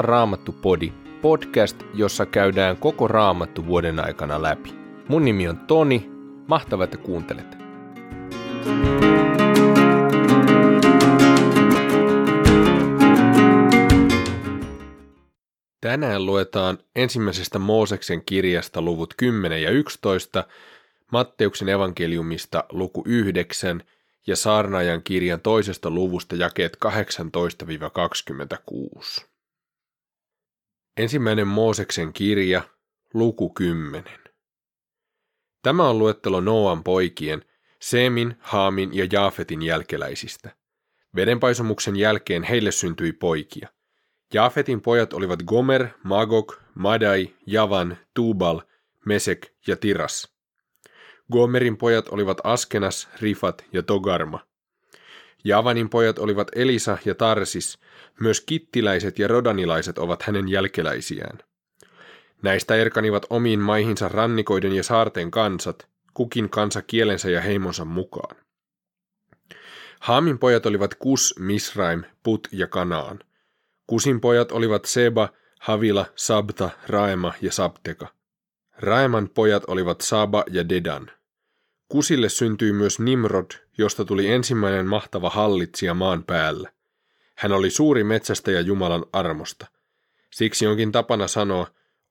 on Raamattu Podi, podcast, jossa käydään koko Raamattu vuoden aikana läpi. Mun nimi on Toni, mahtavaa, että kuuntelet. Tänään luetaan ensimmäisestä Mooseksen kirjasta luvut 10 ja 11, Matteuksen evankeliumista luku 9 ja Saarnaajan kirjan toisesta luvusta jakeet 18-26. Ensimmäinen Mooseksen kirja, luku 10. Tämä on luettelo Noan poikien, Seemin, Haamin ja Jaafetin jälkeläisistä. Vedenpaisumuksen jälkeen heille syntyi poikia. Jaafetin pojat olivat Gomer, Magog, Madai, Javan, Tubal, Mesek ja Tiras. Gomerin pojat olivat Askenas, Rifat ja Togarma. Javanin pojat olivat Elisa ja Tarsis, myös kittiläiset ja rodanilaiset ovat hänen jälkeläisiään. Näistä erkanivat omiin maihinsa rannikoiden ja saarten kansat, kukin kansa kielensä ja heimonsa mukaan. Haamin pojat olivat Kus, Misraim, Put ja Kanaan. Kusin pojat olivat Seba, Havila, Sabta, Raema ja Sabteka. Raeman pojat olivat Saba ja Dedan. Kusille syntyi myös Nimrod, josta tuli ensimmäinen mahtava hallitsija maan päällä. Hän oli suuri metsästäjä Jumalan armosta. Siksi onkin tapana sanoa,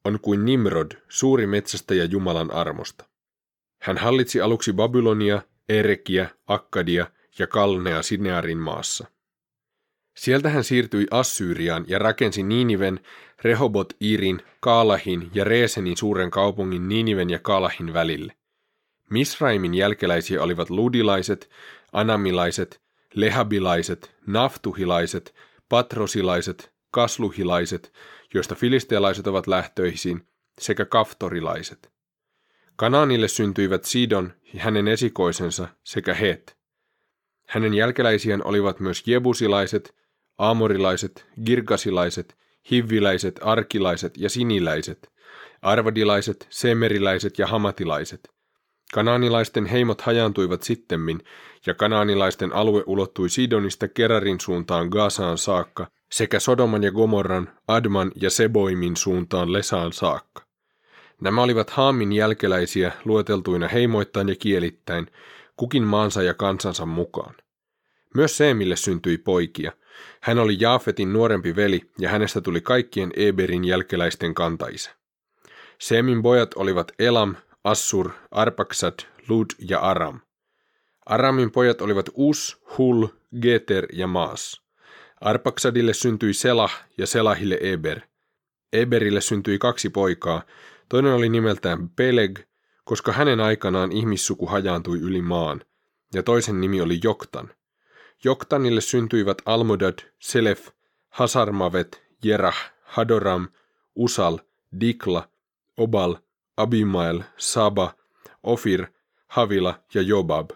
on kuin Nimrod, suuri metsästäjä Jumalan armosta. Hän hallitsi aluksi Babylonia, Erekiä, Akkadia ja Kalnea Sinearin maassa. Sieltä hän siirtyi Assyriaan ja rakensi Niiniven, Rehobot Irin, Kaalahin ja Reesenin suuren kaupungin Niiniven ja Kaalahin välille. Misraimin jälkeläisiä olivat ludilaiset, anamilaiset, lehabilaiset, naftuhilaiset, patrosilaiset, kasluhilaiset, joista filistealaiset ovat lähtöisin, sekä kaftorilaiset. Kanaanille syntyivät Sidon ja hänen esikoisensa sekä Het. Hänen jälkeläisiään olivat myös jebusilaiset, aamorilaiset, girgasilaiset, hivviläiset, arkilaiset ja siniläiset, arvadilaiset, semeriläiset ja hamatilaiset – Kanaanilaisten heimot hajantuivat sittemmin, ja kanaanilaisten alue ulottui Sidonista Kerarin suuntaan Gazaan saakka, sekä Sodoman ja Gomorran, Adman ja Seboimin suuntaan Lesaan saakka. Nämä olivat Haamin jälkeläisiä lueteltuina heimoittain ja kielittäin, kukin maansa ja kansansa mukaan. Myös Seemille syntyi poikia. Hän oli Jaafetin nuorempi veli ja hänestä tuli kaikkien Eberin jälkeläisten kantaisä. Seemin pojat olivat Elam, Assur, Arpaksad, Lud ja Aram. Aramin pojat olivat Us, Hul, Geter ja Maas. Arpaksadille syntyi Selah ja Selahille Eber. Eberille syntyi kaksi poikaa, toinen oli nimeltään Peleg, koska hänen aikanaan ihmissuku hajaantui yli maan, ja toisen nimi oli Joktan. Joktanille syntyivät Almodad, Selef, Hasarmavet, Jerah, Hadoram, Usal, Dikla, Obal – Abimael, Saba, Ofir, Havila ja Jobab.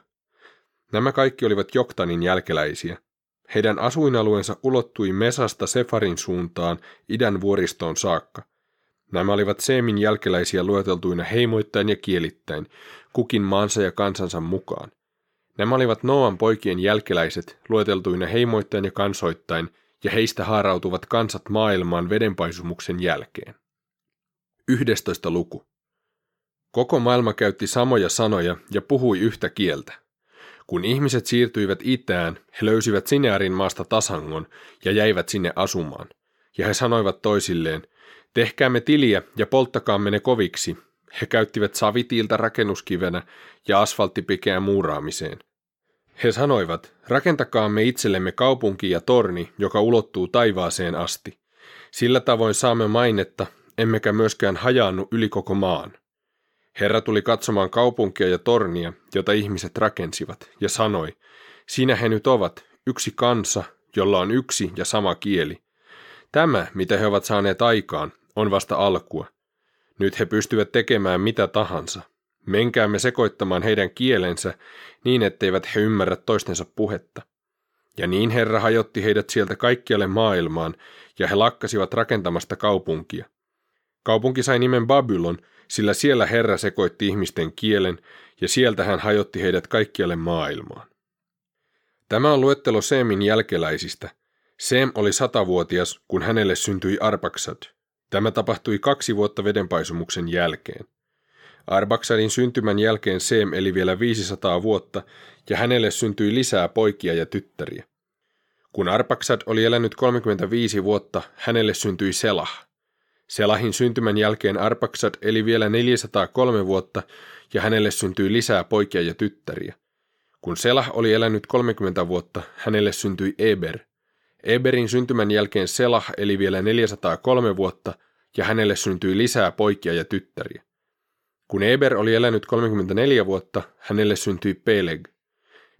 Nämä kaikki olivat Joktanin jälkeläisiä. Heidän asuinalueensa ulottui Mesasta Sefarin suuntaan idän vuoristoon saakka. Nämä olivat Seemin jälkeläisiä lueteltuina heimoittain ja kielittäin, kukin maansa ja kansansa mukaan. Nämä olivat Noan poikien jälkeläiset lueteltuina heimoittain ja kansoittain, ja heistä haarautuvat kansat maailmaan vedenpaisumuksen jälkeen. 11. luku. Koko maailma käytti samoja sanoja ja puhui yhtä kieltä. Kun ihmiset siirtyivät itään, he löysivät Sinearin maasta tasangon ja jäivät sinne asumaan. Ja he sanoivat toisilleen, tehkäämme tiliä ja polttakaamme ne koviksi. He käyttivät savitiiltä rakennuskivenä ja asfalttipikeä muuraamiseen. He sanoivat, rakentakaamme itsellemme kaupunki ja torni, joka ulottuu taivaaseen asti. Sillä tavoin saamme mainetta, emmekä myöskään hajaannu yli koko maan. Herra tuli katsomaan kaupunkia ja tornia, jota ihmiset rakensivat, ja sanoi, siinä he nyt ovat, yksi kansa, jolla on yksi ja sama kieli. Tämä, mitä he ovat saaneet aikaan, on vasta alkua. Nyt he pystyvät tekemään mitä tahansa. Menkäämme sekoittamaan heidän kielensä niin, etteivät he ymmärrä toistensa puhetta. Ja niin Herra hajotti heidät sieltä kaikkialle maailmaan, ja he lakkasivat rakentamasta kaupunkia. Kaupunki sai nimen Babylon, sillä siellä Herra sekoitti ihmisten kielen, ja sieltä hän hajotti heidät kaikkialle maailmaan. Tämä on luettelo Seemin jälkeläisistä. Sem oli satavuotias, kun hänelle syntyi Arpaksad. Tämä tapahtui kaksi vuotta vedenpaisumuksen jälkeen. Arbaksadin syntymän jälkeen Sem eli vielä 500 vuotta ja hänelle syntyi lisää poikia ja tyttäriä. Kun Arpaksad oli elänyt 35 vuotta, hänelle syntyi Selah. Selahin syntymän jälkeen Arpaksad eli vielä 403 vuotta ja hänelle syntyi lisää poikia ja tyttäriä. Kun Selah oli elänyt 30 vuotta, hänelle syntyi Eber. Eberin syntymän jälkeen Selah eli vielä 403 vuotta ja hänelle syntyi lisää poikia ja tyttäriä. Kun Eber oli elänyt 34 vuotta, hänelle syntyi Peleg.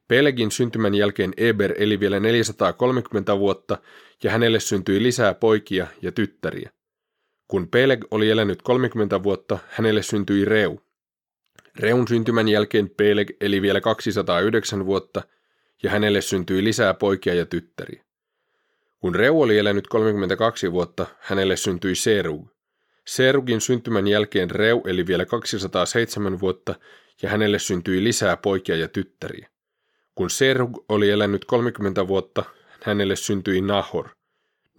Pelegin syntymän jälkeen Eber eli vielä 430 vuotta ja hänelle syntyi lisää poikia ja tyttäriä. Kun Peleg oli elänyt 30 vuotta, hänelle syntyi Reu. Reun syntymän jälkeen Peleg eli vielä 209 vuotta ja hänelle syntyi lisää poikia ja tyttäriä. Kun Reu oli elänyt 32 vuotta, hänelle syntyi Serug. Serugin syntymän jälkeen Reu eli vielä 207 vuotta ja hänelle syntyi lisää poikia ja tyttäriä. Kun Serug oli elänyt 30 vuotta, hänelle syntyi Nahor.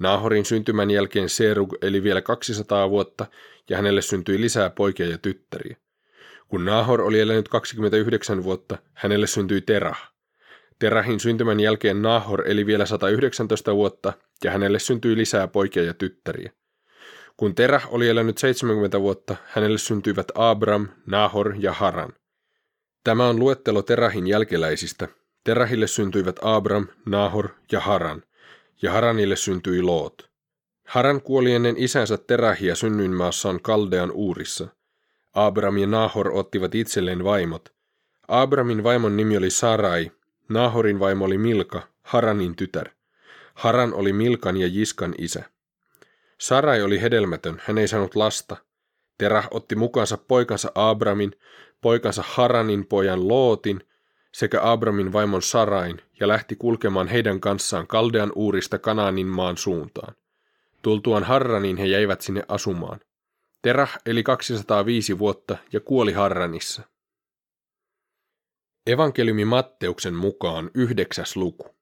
Nahorin syntymän jälkeen Serug eli vielä 200 vuotta ja hänelle syntyi lisää poikia ja tyttäriä. Kun Nahor oli elänyt 29 vuotta, hänelle syntyi Terah. Terahin syntymän jälkeen Nahor eli vielä 119 vuotta ja hänelle syntyi lisää poikia ja tyttäriä. Kun Terah oli elänyt 70 vuotta, hänelle syntyivät Abram, Nahor ja Haran. Tämä on luettelo Terahin jälkeläisistä. Terahille syntyivät Abram, Nahor ja Haran, ja Haranille syntyi Loot. Haran kuoli ennen isänsä Terahia synnyinmaassaan Kaldean uurissa. Abram ja Nahor ottivat itselleen vaimot. Abramin vaimon nimi oli Sarai, Nahorin vaimo oli Milka, Haranin tytär. Haran oli Milkan ja Jiskan isä. Sarai oli hedelmätön, hän ei saanut lasta. Terah otti mukaansa poikansa Abramin, poikansa Haranin pojan Lootin sekä Abramin vaimon Sarain ja lähti kulkemaan heidän kanssaan Kaldean uurista Kanaanin maan suuntaan. Tultuaan Harraniin he jäivät sinne asumaan. Terah eli 205 vuotta ja kuoli Harranissa. Evankeliumi Matteuksen mukaan yhdeksäs luku.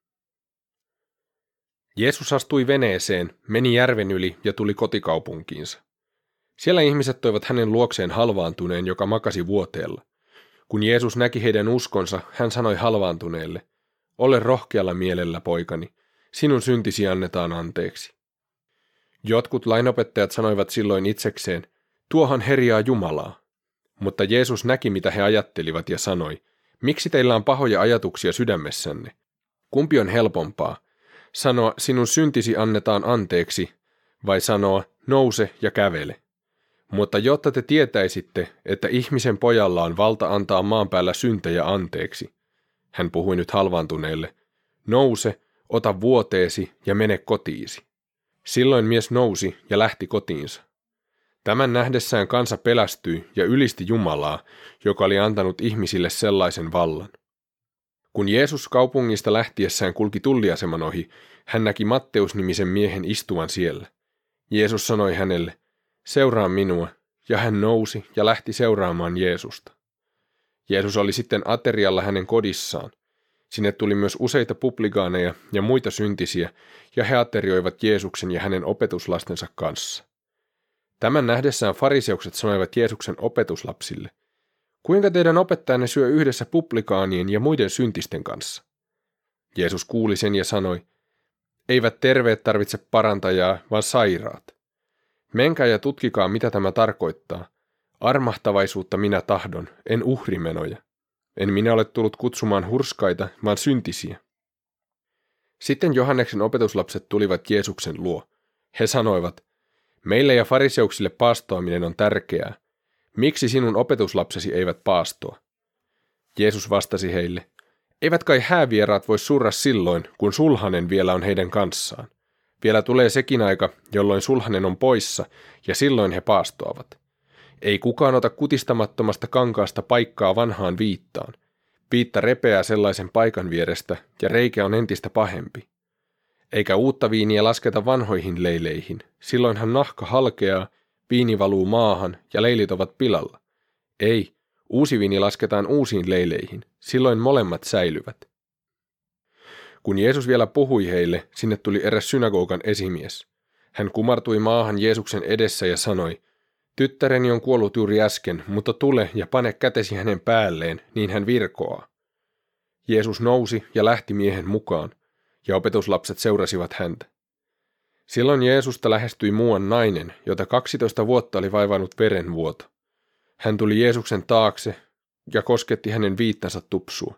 Jeesus astui veneeseen, meni järven yli ja tuli kotikaupunkiinsa. Siellä ihmiset toivat hänen luokseen halvaantuneen, joka makasi vuoteella. Kun Jeesus näki heidän uskonsa, hän sanoi halvaantuneelle, ole rohkealla mielellä, poikani, sinun syntisi annetaan anteeksi. Jotkut lainopettajat sanoivat silloin itsekseen, tuohan herjaa Jumalaa. Mutta Jeesus näki, mitä he ajattelivat ja sanoi, miksi teillä on pahoja ajatuksia sydämessänne? Kumpi on helpompaa, sanoa sinun syntisi annetaan anteeksi, vai sanoa nouse ja kävele? Mutta jotta te tietäisitte, että ihmisen pojalla on valta antaa maan päällä syntejä anteeksi, hän puhui nyt halvaantuneelle, nouse, ota vuoteesi ja mene kotiisi. Silloin mies nousi ja lähti kotiinsa. Tämän nähdessään kansa pelästyi ja ylisti Jumalaa, joka oli antanut ihmisille sellaisen vallan. Kun Jeesus kaupungista lähtiessään kulki tulliaseman ohi, hän näki Matteus-nimisen miehen istuvan siellä. Jeesus sanoi hänelle, seuraa minua, ja hän nousi ja lähti seuraamaan Jeesusta. Jeesus oli sitten aterialla hänen kodissaan. Sinne tuli myös useita publikaaneja ja muita syntisiä, ja he aterioivat Jeesuksen ja hänen opetuslastensa kanssa. Tämän nähdessään fariseukset sanoivat Jeesuksen opetuslapsille, kuinka teidän opettajanne syö yhdessä publikaanien ja muiden syntisten kanssa? Jeesus kuuli sen ja sanoi, eivät terveet tarvitse parantajaa, vaan sairaat. Menkää ja tutkikaa, mitä tämä tarkoittaa. Armahtavaisuutta minä tahdon, en uhrimenoja. En minä ole tullut kutsumaan hurskaita, vaan syntisiä. Sitten Johanneksen opetuslapset tulivat Jeesuksen luo. He sanoivat, meille ja fariseuksille paastoaminen on tärkeää. Miksi sinun opetuslapsesi eivät paastoa? Jeesus vastasi heille, eivät kai häävieraat voi surra silloin, kun sulhanen vielä on heidän kanssaan. Vielä tulee sekin aika, jolloin sulhanen on poissa, ja silloin he paastoavat. Ei kukaan ota kutistamattomasta kankaasta paikkaa vanhaan viittaan. Viitta repeää sellaisen paikan vierestä, ja reikä on entistä pahempi. Eikä uutta viiniä lasketa vanhoihin leileihin, silloinhan nahka halkeaa, viini valuu maahan ja leilit ovat pilalla. Ei, uusi viini lasketaan uusiin leileihin, silloin molemmat säilyvät. Kun Jeesus vielä puhui heille, sinne tuli eräs synagogan esimies. Hän kumartui maahan Jeesuksen edessä ja sanoi, Tyttäreni on kuollut juuri äsken, mutta tule ja pane kätesi hänen päälleen, niin hän virkoaa. Jeesus nousi ja lähti miehen mukaan, ja opetuslapset seurasivat häntä. Silloin Jeesusta lähestyi muuan nainen, jota 12 vuotta oli vaivannut verenvuoto. Hän tuli Jeesuksen taakse ja kosketti hänen viittansa tupsua.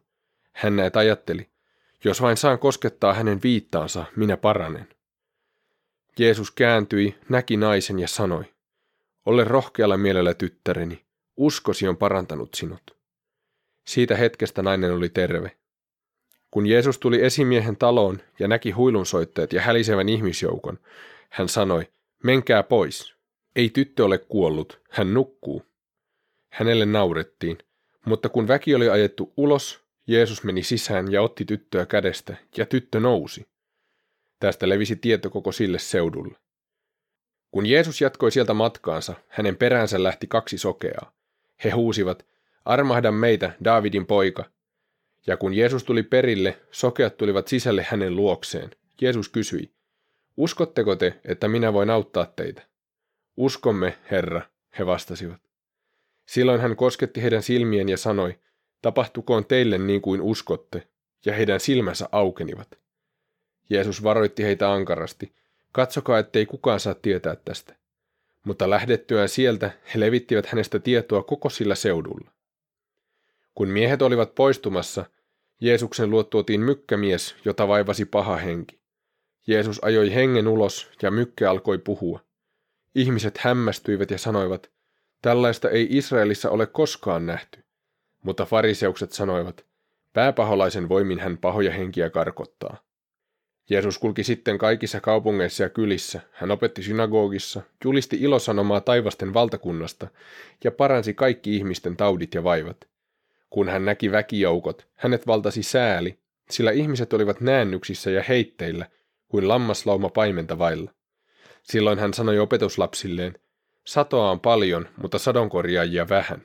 Hän näet ajatteli, jos vain saan koskettaa hänen viittaansa, minä paranen. Jeesus kääntyi, näki naisen ja sanoi, ole rohkealla mielellä tyttäreni, uskosi on parantanut sinut. Siitä hetkestä nainen oli terve. Kun Jeesus tuli esimiehen taloon ja näki huilunsoittajat ja hälisevän ihmisjoukon, hän sanoi, menkää pois. Ei tyttö ole kuollut, hän nukkuu. Hänelle naurettiin, mutta kun väki oli ajettu ulos, Jeesus meni sisään ja otti tyttöä kädestä, ja tyttö nousi. Tästä levisi tieto koko sille seudulle. Kun Jeesus jatkoi sieltä matkaansa, hänen peräänsä lähti kaksi sokeaa. He huusivat, armahda meitä, Daavidin poika. Ja kun Jeesus tuli perille, sokeat tulivat sisälle hänen luokseen. Jeesus kysyi, uskotteko te, että minä voin auttaa teitä? Uskomme, Herra, he vastasivat. Silloin hän kosketti heidän silmien ja sanoi, tapahtukoon teille niin kuin uskotte, ja heidän silmänsä aukenivat. Jeesus varoitti heitä ankarasti, katsokaa ettei kukaan saa tietää tästä. Mutta lähdettyään sieltä he levittivät hänestä tietoa koko sillä seudulla. Kun miehet olivat poistumassa, Jeesuksen luo tuotiin mykkämies, jota vaivasi paha henki. Jeesus ajoi hengen ulos ja mykkä alkoi puhua. Ihmiset hämmästyivät ja sanoivat, tällaista ei Israelissa ole koskaan nähty. Mutta fariseukset sanoivat, pääpaholaisen voimin hän pahoja henkiä karkottaa. Jeesus kulki sitten kaikissa kaupungeissa ja kylissä, hän opetti synagogissa, julisti ilosanomaa taivasten valtakunnasta ja paransi kaikki ihmisten taudit ja vaivat. Kun hän näki väkijoukot, hänet valtasi sääli, sillä ihmiset olivat näännyksissä ja heitteillä, kuin lammaslauma paimenta vailla. Silloin hän sanoi opetuslapsilleen, satoa on paljon, mutta sadonkorjaajia vähän.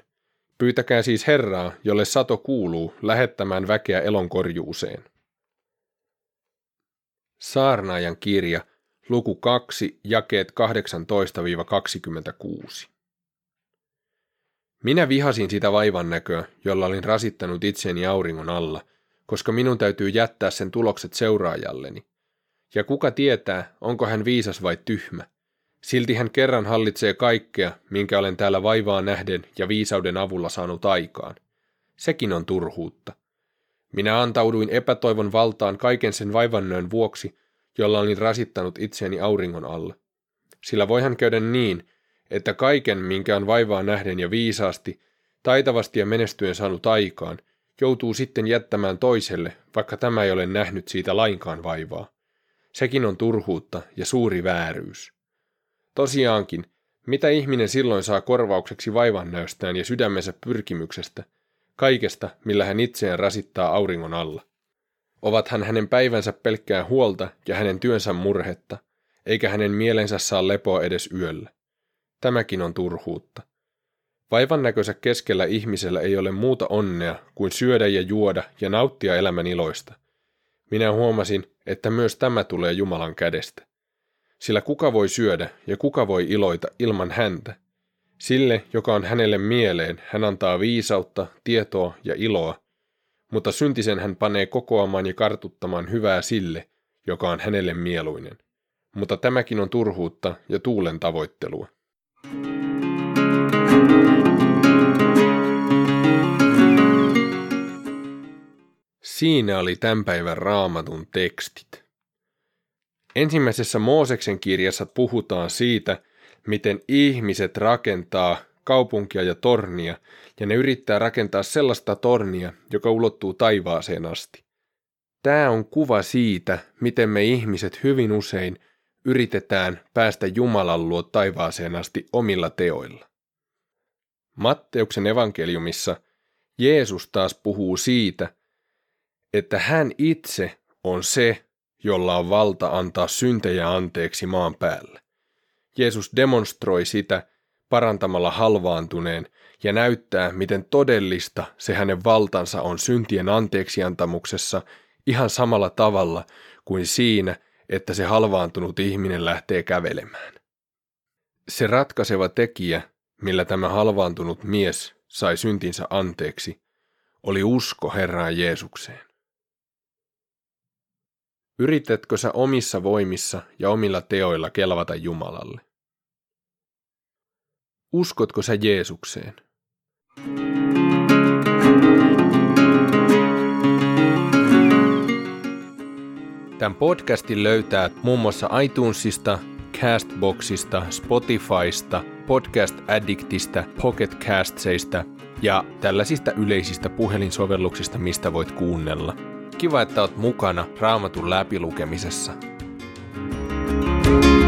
Pyytäkää siis Herraa, jolle sato kuuluu, lähettämään väkeä elonkorjuuseen. Saarnaajan kirja, luku 2, jakeet 18-26. Minä vihasin sitä vaivan näköä, jolla olin rasittanut itseni auringon alla, koska minun täytyy jättää sen tulokset seuraajalleni. Ja kuka tietää, onko hän viisas vai tyhmä. Silti hän kerran hallitsee kaikkea, minkä olen täällä vaivaa nähden ja viisauden avulla saanut aikaan. Sekin on turhuutta. Minä antauduin epätoivon valtaan kaiken sen vaivannöön vuoksi, jolla olin rasittanut itseäni auringon alla. Sillä voihan käydä niin, että kaiken, minkä on vaivaa nähden ja viisaasti, taitavasti ja menestyen saanut aikaan, joutuu sitten jättämään toiselle, vaikka tämä ei ole nähnyt siitä lainkaan vaivaa. Sekin on turhuutta ja suuri vääryys. Tosiaankin, mitä ihminen silloin saa korvaukseksi vaivannäöstään ja sydämensä pyrkimyksestä, kaikesta, millä hän itseään rasittaa auringon alla? Ovathan hänen päivänsä pelkkää huolta ja hänen työnsä murhetta, eikä hänen mielensä saa lepoa edes yöllä. Tämäkin on turhuutta. Vaivan näköisä keskellä ihmisellä ei ole muuta onnea kuin syödä ja juoda ja nauttia elämän iloista. Minä huomasin, että myös tämä tulee Jumalan kädestä. Sillä kuka voi syödä ja kuka voi iloita ilman häntä? Sille, joka on hänelle mieleen, hän antaa viisautta, tietoa ja iloa, mutta syntisen hän panee kokoamaan ja kartuttamaan hyvää sille, joka on hänelle mieluinen. Mutta tämäkin on turhuutta ja tuulen tavoittelua. Siinä oli tämän päivän raamatun tekstit. Ensimmäisessä Mooseksen kirjassa puhutaan siitä, miten ihmiset rakentaa kaupunkia ja tornia, ja ne yrittää rakentaa sellaista tornia, joka ulottuu taivaaseen asti. Tämä on kuva siitä, miten me ihmiset hyvin usein yritetään päästä Jumalan luo taivaaseen asti omilla teoilla. Matteuksen evankeliumissa Jeesus taas puhuu siitä, että hän itse on se, jolla on valta antaa syntejä anteeksi maan päälle. Jeesus demonstroi sitä parantamalla halvaantuneen ja näyttää, miten todellista se hänen valtansa on syntien anteeksiantamuksessa ihan samalla tavalla kuin siinä, että se halvaantunut ihminen lähtee kävelemään. Se ratkaiseva tekijä, millä tämä halvaantunut mies sai syntinsä anteeksi, oli usko Herraan Jeesukseen. Yritätkö sä omissa voimissa ja omilla teoilla kelvata Jumalalle? Uskotko sä Jeesukseen? Tämän podcastin löytää muun muassa iTunesista, Castboxista, Spotifysta, Podcast Addictista, Pocket Castseista ja tällaisista yleisistä puhelinsovelluksista, mistä voit kuunnella. Kiva, että oot mukana Raamatun läpilukemisessa. thank you